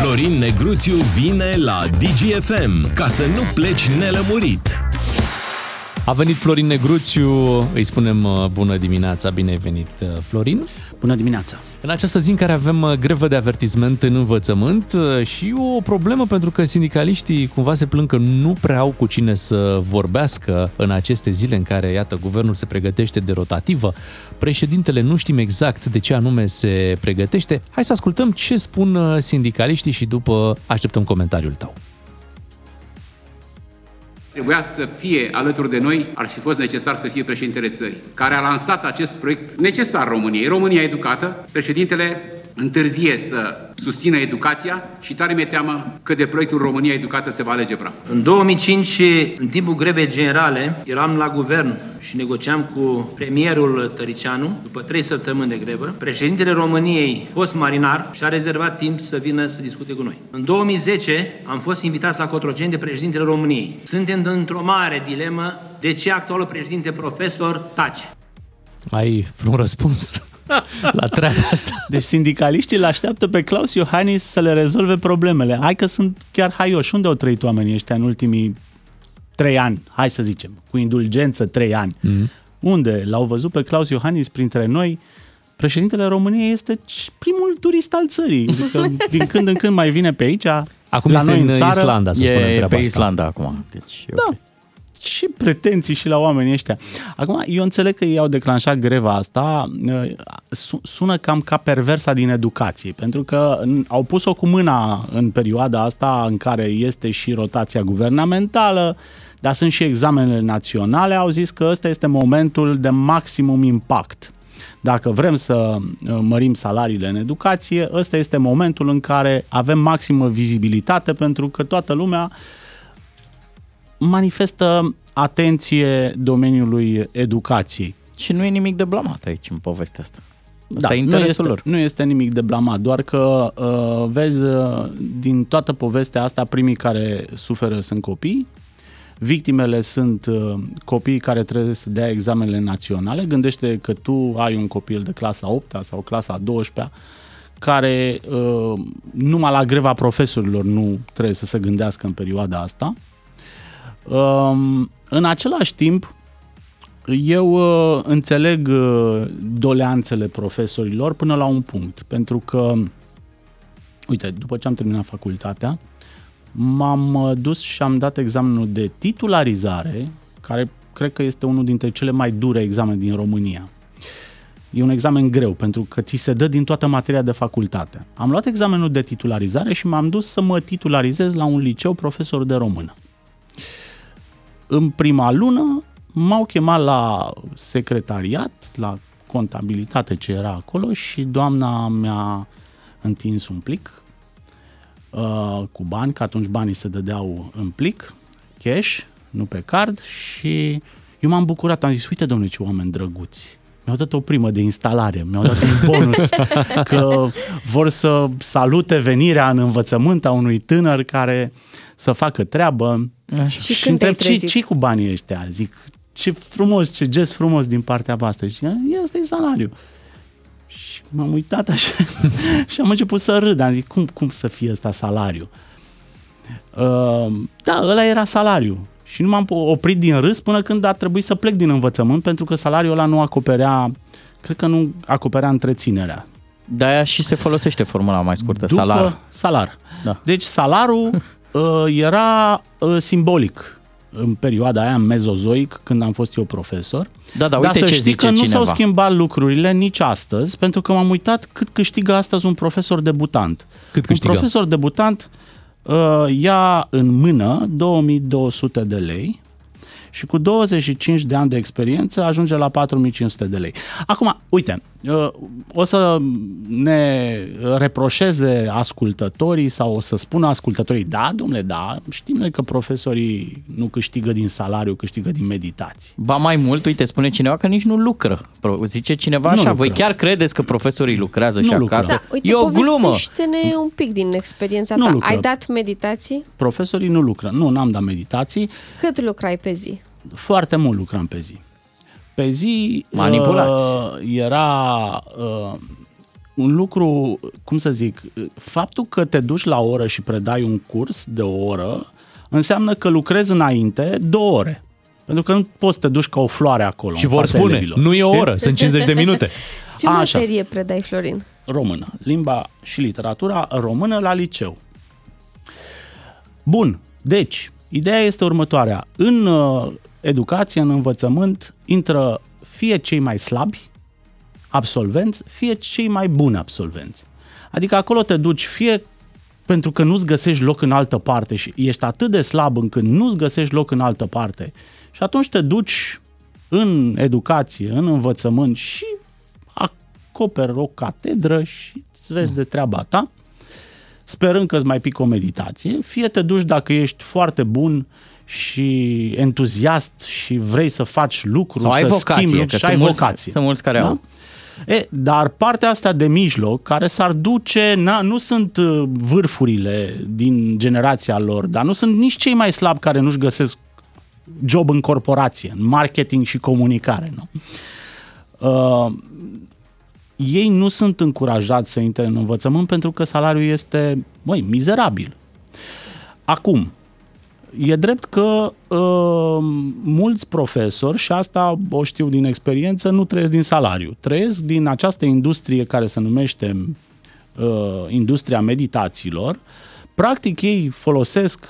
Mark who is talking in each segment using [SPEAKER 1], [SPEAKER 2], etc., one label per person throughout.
[SPEAKER 1] Florin Negruțiu vine la DGFM ca să nu pleci nelămurit.
[SPEAKER 2] A venit Florin Negruțiu, îi spunem uh, bună dimineața, bine ai venit uh, Florin.
[SPEAKER 3] Bună dimineața!
[SPEAKER 2] În această zi în care avem uh, grevă de avertisment în învățământ și o problemă pentru că sindicaliștii cumva se plâng că nu prea au cu cine să vorbească în aceste zile în care, iată, guvernul se pregătește de rotativă, președintele nu știm exact de ce anume se pregătește. Hai să ascultăm ce spun sindicaliștii și după așteptăm comentariul tău
[SPEAKER 4] trebuia să fie alături de noi, ar fi fost necesar să fie președintele țării, care a lansat acest proiect necesar României. România educată, președintele întârzie să susțină educația și tare mi-e teamă că de proiectul România Educată se va alege praf.
[SPEAKER 5] În 2005, în timpul grevei generale, eram la guvern și negociam cu premierul Tăricianu, după trei săptămâni de grevă. Președintele României, fost marinar, și-a rezervat timp să vină să discute cu noi. În 2010 am fost invitați la Cotroceni de președintele României. Suntem într-o mare dilemă de ce actualul președinte profesor tace.
[SPEAKER 2] Ai un răspuns? La treaba asta.
[SPEAKER 3] Deci sindicaliștii îl așteaptă pe Claus Iohannis să le rezolve problemele. Hai că sunt chiar haioși. Unde au trăit oamenii ăștia în ultimii trei ani, hai să zicem, cu indulgență trei ani? Mm. Unde? L-au văzut pe Claus Iohannis printre noi. Președintele României este primul turist al țării. Adică, din când în când mai vine pe aici,
[SPEAKER 2] Acum la este noi în, în țară, Islanda, să spunem
[SPEAKER 6] e
[SPEAKER 2] pe
[SPEAKER 6] asta. Islanda acum. Deci,
[SPEAKER 3] da, okay și pretenții și la oamenii ăștia. Acum, eu înțeleg că ei au declanșat greva asta, sună cam ca perversa din educație, pentru că au pus-o cu mâna în perioada asta în care este și rotația guvernamentală, dar sunt și examenele naționale, au zis că ăsta este momentul de maximum impact. Dacă vrem să uh, mărim salariile în educație, ăsta este momentul în care avem maximă vizibilitate pentru că toată lumea manifestă atenție domeniului educației.
[SPEAKER 6] Și nu e nimic de blamat aici în povestea asta. Asta
[SPEAKER 3] da,
[SPEAKER 6] e interesul
[SPEAKER 3] nu
[SPEAKER 6] lor.
[SPEAKER 3] este, nu este nimic de blamat, doar că uh, vezi, uh, din toată povestea asta, primii care suferă sunt copii, victimele sunt uh, copiii care trebuie să dea examenele naționale. Gândește că tu ai un copil de clasa 8 sau clasa 12 care uh, numai la greva profesorilor nu trebuie să se gândească în perioada asta Um, în același timp, eu uh, înțeleg uh, doleanțele profesorilor până la un punct, pentru că, uite, după ce am terminat facultatea, m-am uh, dus și am dat examenul de titularizare, care cred că este unul dintre cele mai dure examene din România. E un examen greu, pentru că ți se dă din toată materia de facultate. Am luat examenul de titularizare și m-am dus să mă titularizez la un liceu profesor de română în prima lună m-au chemat la secretariat, la contabilitate ce era acolo și doamna mi-a întins un plic uh, cu bani, că atunci banii se dădeau în plic, cash, nu pe card și eu m-am bucurat, am zis, uite domnule ce oameni drăguți, mi-au dat o primă de instalare, mi-au dat un bonus, că vor să salute venirea în învățământ a unui tânăr care să facă treabă.
[SPEAKER 7] Așa. Și, și când întreb
[SPEAKER 3] ce, ce cu banii ăștia? Zic, ce frumos, ce gest frumos din partea voastră. Și ăsta e salariu. Și m-am uitat așa și am început să râd. Am zis, cum, cum să fie ăsta salariu? Uh, da, ăla era salariu. Și nu m-am oprit din râs până când a trebuit să plec din învățământ pentru că salariul ăla nu acoperea, cred că nu acoperea întreținerea.
[SPEAKER 6] De-aia și se folosește formula mai scurtă,
[SPEAKER 3] După
[SPEAKER 6] salar.
[SPEAKER 3] salar. Da. Deci salarul uh, era uh, simbolic în perioada aia mezozoic, când am fost eu profesor.
[SPEAKER 6] Da, da, uite
[SPEAKER 3] Dar să
[SPEAKER 6] ce
[SPEAKER 3] știi
[SPEAKER 6] zice
[SPEAKER 3] că nu
[SPEAKER 6] cineva.
[SPEAKER 3] s-au schimbat lucrurile nici astăzi, pentru că m-am uitat cât câștigă astăzi un profesor debutant.
[SPEAKER 2] Cât câștigă?
[SPEAKER 3] Un profesor debutant uh, ia în mână 2200 de lei și cu 25 de ani de experiență ajunge la 4500 de lei. Acum, uite, uh, o să ne reproșeze ascultătorii sau o să spună ascultătorii, da, domnule, da, știm noi că profesorii nu câștigă din salariu, câștigă din meditații.
[SPEAKER 6] Ba mai mult, uite, spune cineva că nici nu lucră. Pro- Zice cineva
[SPEAKER 3] Nu
[SPEAKER 6] așa,
[SPEAKER 3] lucră.
[SPEAKER 6] voi chiar credeți că profesorii lucrează și
[SPEAKER 3] Nu lucră.
[SPEAKER 6] acasă?
[SPEAKER 7] Da, uite,
[SPEAKER 6] e o glumă.
[SPEAKER 7] povestește-ne un pic din experiența
[SPEAKER 3] Nu
[SPEAKER 7] ta.
[SPEAKER 3] lucră.
[SPEAKER 7] Ai dat meditații?
[SPEAKER 3] Profesorii nu lucră. Nu, n-am dat meditații.
[SPEAKER 7] Cât lucrai pe zi?
[SPEAKER 3] Foarte mult lucram pe zi. Pe zi
[SPEAKER 6] Manipulați.
[SPEAKER 3] Uh, era uh, un lucru, cum să zic, faptul că te duci la o oră și predai un curs de o oră înseamnă că lucrezi înainte două ore. Pentru că nu poți să te duci ca o floare acolo.
[SPEAKER 2] Și
[SPEAKER 3] în
[SPEAKER 2] vor
[SPEAKER 3] fața
[SPEAKER 2] spune,
[SPEAKER 3] elevilor,
[SPEAKER 2] nu e o
[SPEAKER 3] știi?
[SPEAKER 2] oră, sunt 50 de minute.
[SPEAKER 7] Ce
[SPEAKER 3] Așa.
[SPEAKER 7] materie predai, Florin?
[SPEAKER 3] Română. Limba și literatura română la liceu. Bun, deci, ideea este următoarea. În uh, educație, în învățământ, intră fie cei mai slabi absolvenți, fie cei mai buni absolvenți. Adică acolo te duci fie pentru că nu-ți găsești loc în altă parte și ești atât de slab încât nu-ți găsești loc în altă parte și atunci te duci în educație, în învățământ și acoperi o catedră și îți vezi de treaba ta, sperând că îți mai pică o meditație, fie te duci dacă ești foarte bun și entuziast și vrei să faci lucruri,
[SPEAKER 6] Sau ai
[SPEAKER 3] să
[SPEAKER 6] vocație,
[SPEAKER 3] schimbi lucruri
[SPEAKER 6] că
[SPEAKER 3] și ai
[SPEAKER 6] sunt mulți-
[SPEAKER 3] vocație.
[SPEAKER 6] sunt mulți care au.
[SPEAKER 3] E, dar partea asta de mijloc, care s-ar duce, na, nu sunt uh, vârfurile din generația lor, dar nu sunt nici cei mai slabi care nu-și găsesc job în corporație, în marketing și comunicare. Nu? Uh, ei nu sunt încurajați să intre în învățământ pentru că salariul este, măi, mizerabil. Acum, e drept că uh, mulți profesori, și asta o știu din experiență, nu trăiesc din salariu. Trăiesc din această industrie care se numește uh, industria meditațiilor. Practic ei folosesc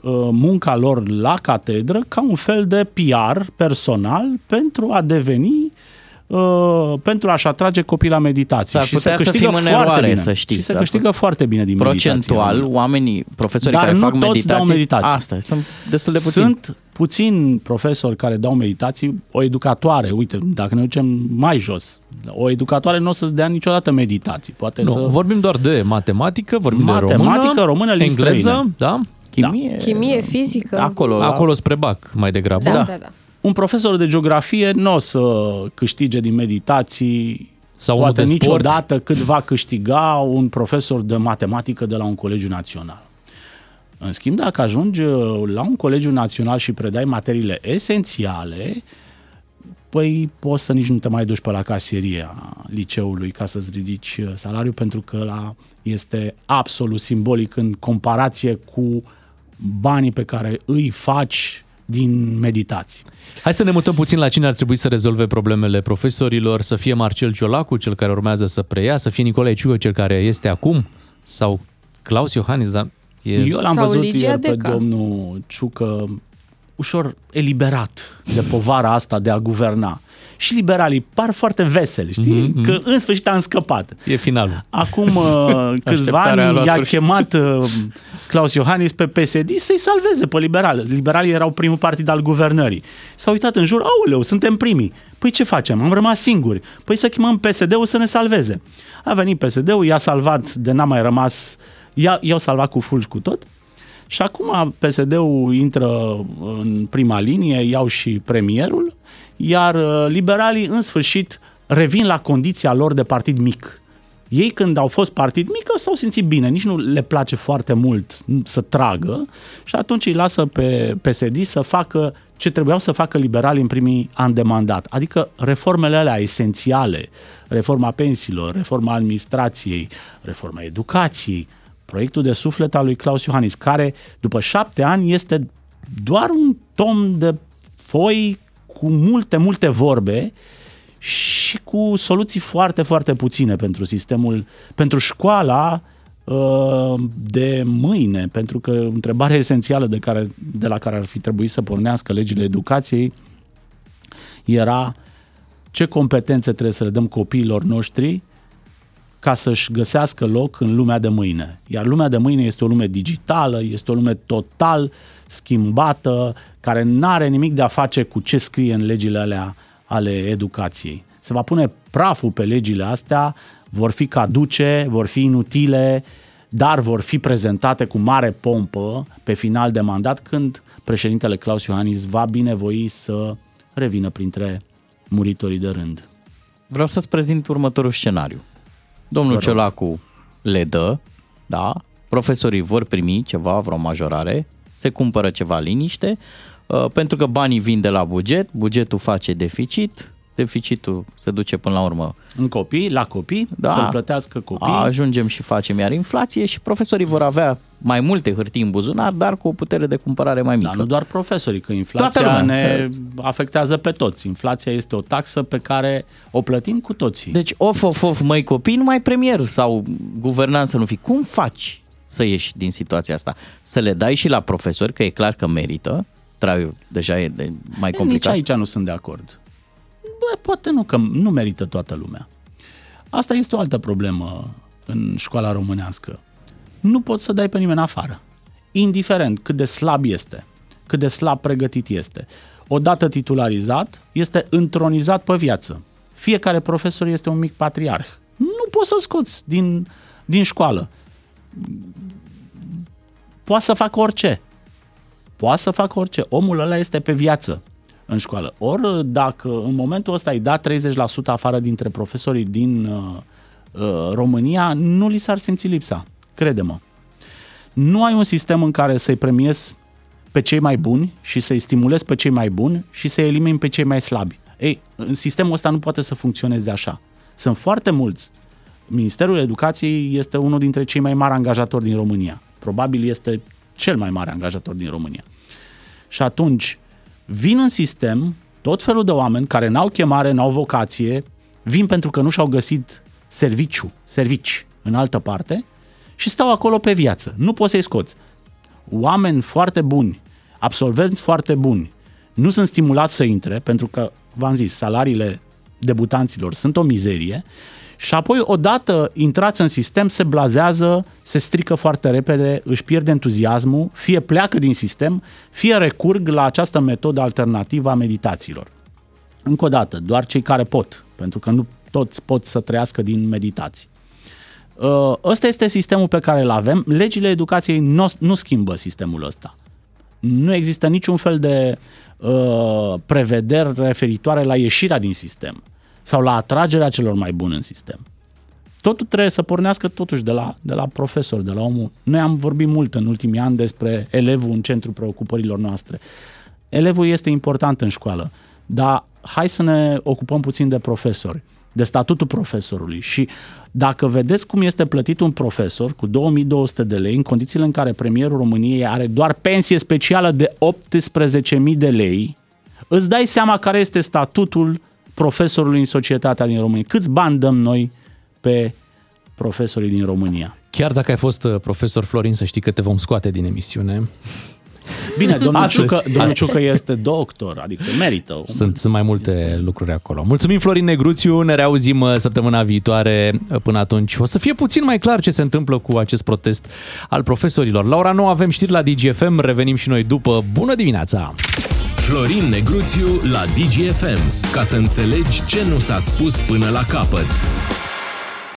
[SPEAKER 3] uh, munca lor la catedră ca un fel de PR personal pentru a deveni uh, pentru a-și atrage copii la meditație.
[SPEAKER 6] S-ar
[SPEAKER 3] și
[SPEAKER 6] putea
[SPEAKER 3] se
[SPEAKER 6] să
[SPEAKER 3] câștigă
[SPEAKER 6] fim în
[SPEAKER 3] foarte
[SPEAKER 6] eroare,
[SPEAKER 3] bine.
[SPEAKER 6] să știți.
[SPEAKER 3] Și se
[SPEAKER 6] S-ar
[SPEAKER 3] câștigă foarte bine din meditație.
[SPEAKER 6] Procentual, oamenii, profesorii
[SPEAKER 3] Dar
[SPEAKER 6] care
[SPEAKER 3] nu
[SPEAKER 6] fac
[SPEAKER 3] toți dau
[SPEAKER 6] meditații,
[SPEAKER 3] meditații.
[SPEAKER 6] asta, sunt destul de puțini.
[SPEAKER 3] Sunt puțini profesori care dau meditații, o educatoare, uite, dacă ne ducem mai jos, o educatoare nu o să-ți dea niciodată meditații. Poate
[SPEAKER 2] Nu,
[SPEAKER 3] să...
[SPEAKER 2] vorbim doar de matematică, vorbim
[SPEAKER 3] Matematică,
[SPEAKER 2] de română,
[SPEAKER 3] română, limbi
[SPEAKER 2] engleză,
[SPEAKER 3] străine.
[SPEAKER 2] da?
[SPEAKER 6] Chimie,
[SPEAKER 7] Chimie, fizică.
[SPEAKER 6] acolo,
[SPEAKER 2] Acolo spre bac, mai degrabă.
[SPEAKER 7] Da, da, da. da.
[SPEAKER 3] Un profesor de geografie nu o să câștige din meditații
[SPEAKER 2] Sau unul
[SPEAKER 3] poate
[SPEAKER 2] de sport.
[SPEAKER 3] niciodată cât va câștiga un profesor de matematică de la un colegiu național. În schimb, dacă ajungi uh, la un colegiu național și predai materiile esențiale, păi poți să nici nu te mai duci pe la casierie a liceului ca să-ți ridici uh, salariul, pentru că la este absolut simbolic în comparație cu banii pe care îi faci din meditații.
[SPEAKER 2] Hai să ne mutăm puțin la cine ar trebui să rezolve problemele profesorilor, să fie Marcel Ciolacu, cel care urmează să preia, să fie Nicolae Ciucă, cel care este acum, sau Claus Iohannis, dar e...
[SPEAKER 3] Eu l-am
[SPEAKER 7] Sau
[SPEAKER 3] văzut
[SPEAKER 7] Ligia
[SPEAKER 3] ieri pe
[SPEAKER 7] Deca.
[SPEAKER 3] domnul Ciucă ușor eliberat de povara asta de a guverna. Și liberalii par foarte veseli, știi? Mm-hmm. Că în sfârșit am scăpat.
[SPEAKER 2] E finalul.
[SPEAKER 3] Acum uh, câțiva
[SPEAKER 6] Așteptarea a
[SPEAKER 3] ani
[SPEAKER 6] luat
[SPEAKER 3] i-a
[SPEAKER 6] sfârșit.
[SPEAKER 3] chemat uh, Claus Iohannis pe PSD să-i salveze pe liberali. Liberalii erau primul partid al guvernării. S-au uitat în jur, auleu, suntem primii. Păi ce facem? Am rămas singuri. Păi să chemăm PSD-ul să ne salveze. A venit PSD-ul, i-a salvat de n-a mai rămas, i-a, i-au salvat cu fulgi cu tot. Și acum PSD-ul intră în prima linie, iau și premierul, iar uh, liberalii în sfârșit revin la condiția lor de partid mic. Ei când au fost partid mic s-au simțit bine, nici nu le place foarte mult să tragă și atunci îi lasă pe PSD să facă ce trebuiau să facă liberalii în primii ani de mandat. Adică reformele alea esențiale, reforma pensiilor, reforma administrației, reforma educației, proiectul de suflet al lui Claus Iohannis, care după șapte ani este doar un tom de foi cu multe, multe vorbe și cu soluții foarte, foarte puține pentru sistemul, pentru școala uh, de mâine, pentru că întrebarea esențială de, care, de la care ar fi trebuit să pornească legile educației era ce competențe trebuie să le dăm copiilor noștri ca să-și găsească loc în lumea de mâine. Iar lumea de mâine este o lume digitală, este o lume total schimbată, care nu are nimic de a face cu ce scrie în legile alea ale educației. Se va pune praful pe legile astea, vor fi caduce, vor fi inutile, dar vor fi prezentate cu mare pompă pe final de mandat când președintele Claus Iohannis va binevoi să revină printre muritorii de rând.
[SPEAKER 6] Vreau să-ți prezint următorul scenariu. Domnul Ciolacu le dă, da, profesorii vor primi ceva, vreo majorare, se cumpără ceva liniște, uh, pentru că banii vin de la buget, bugetul face deficit, deficitul se duce până la urmă.
[SPEAKER 3] În copii, la copii, da. să-l plătească copii.
[SPEAKER 6] Ajungem și facem iar inflație și profesorii vor avea mai multe hârtii în buzunar, dar cu o putere de cumpărare mai mică.
[SPEAKER 3] Dar nu doar profesorii, că inflația lumea, ne se... afectează pe toți. Inflația este o taxă pe care o plătim cu toții.
[SPEAKER 6] Deci of, of, of, măi copii, numai premier sau guvernant să nu fii. Cum faci să ieși din situația asta? Să le dai și la profesori, că e clar că merită, traiul deja e de mai complicat.
[SPEAKER 3] Nici aici nu sunt de acord. Bă, poate nu, că nu merită toată lumea. Asta este o altă problemă în școala românească. Nu poți să dai pe nimeni afară. Indiferent cât de slab este, cât de slab pregătit este. Odată titularizat, este întronizat pe viață. Fiecare profesor este un mic patriarh. Nu poți să-l scoți din, din școală. Poate să facă orice. Poate să facă orice. Omul ăla este pe viață în școală. Ori dacă în momentul ăsta ai dat 30% afară dintre profesorii din uh, uh, România, nu li s-ar simți lipsa. Crede-mă. Nu ai un sistem în care să-i premiezi pe cei mai buni și să-i stimulezi pe cei mai buni și să-i elimini pe cei mai slabi. Ei, în sistemul ăsta nu poate să funcționeze așa. Sunt foarte mulți. Ministerul Educației este unul dintre cei mai mari angajatori din România. Probabil este cel mai mare angajator din România. Și atunci, vin în sistem tot felul de oameni care n-au chemare, n-au vocație, vin pentru că nu și-au găsit serviciu, servici în altă parte și stau acolo pe viață. Nu poți să-i scoți. Oameni foarte buni, absolvenți foarte buni, nu sunt stimulați să intre pentru că, v-am zis, salariile debutanților sunt o mizerie și apoi, odată intrați în sistem, se blazează, se strică foarte repede, își pierde entuziasmul, fie pleacă din sistem, fie recurg la această metodă alternativă a meditațiilor. Încă o dată, doar cei care pot, pentru că nu toți pot să trăiască din meditații. Uh, ăsta este sistemul pe care îl avem. Legile educației nu, nu schimbă sistemul ăsta. Nu există niciun fel de uh, prevederi referitoare la ieșirea din sistem sau la atragerea celor mai buni în sistem. Totul trebuie să pornească totuși de la, de la profesor, de la omul. Noi am vorbit mult în ultimii ani despre elevul în centrul preocupărilor noastre. Elevul este important în școală, dar hai să ne ocupăm puțin de profesori, de statutul profesorului și dacă vedeți cum este plătit un profesor cu 2200 de lei în condițiile în care premierul României are doar pensie specială de 18.000 de lei, îți dai seama care este statutul profesorului în societatea din România. Câți bani dăm noi pe profesorii din România?
[SPEAKER 2] Chiar dacă ai fost uh, profesor Florin, să știi că te vom scoate din emisiune.
[SPEAKER 3] Bine, domnul, astăzi, Ciucă, domnul astăzi. Ciucă este doctor, adică merită.
[SPEAKER 2] Sunt, sunt mai multe este... lucruri acolo. Mulțumim, Florin Negruțiu, ne reauzim uh, săptămâna viitoare. Uh, până atunci o să fie puțin mai clar ce se întâmplă cu acest protest al profesorilor. La ora 9 avem știri la DGFM, revenim și noi după. Bună dimineața!
[SPEAKER 1] Florin Negruțiu la DGFM, ca să înțelegi ce nu s-a spus până la capăt.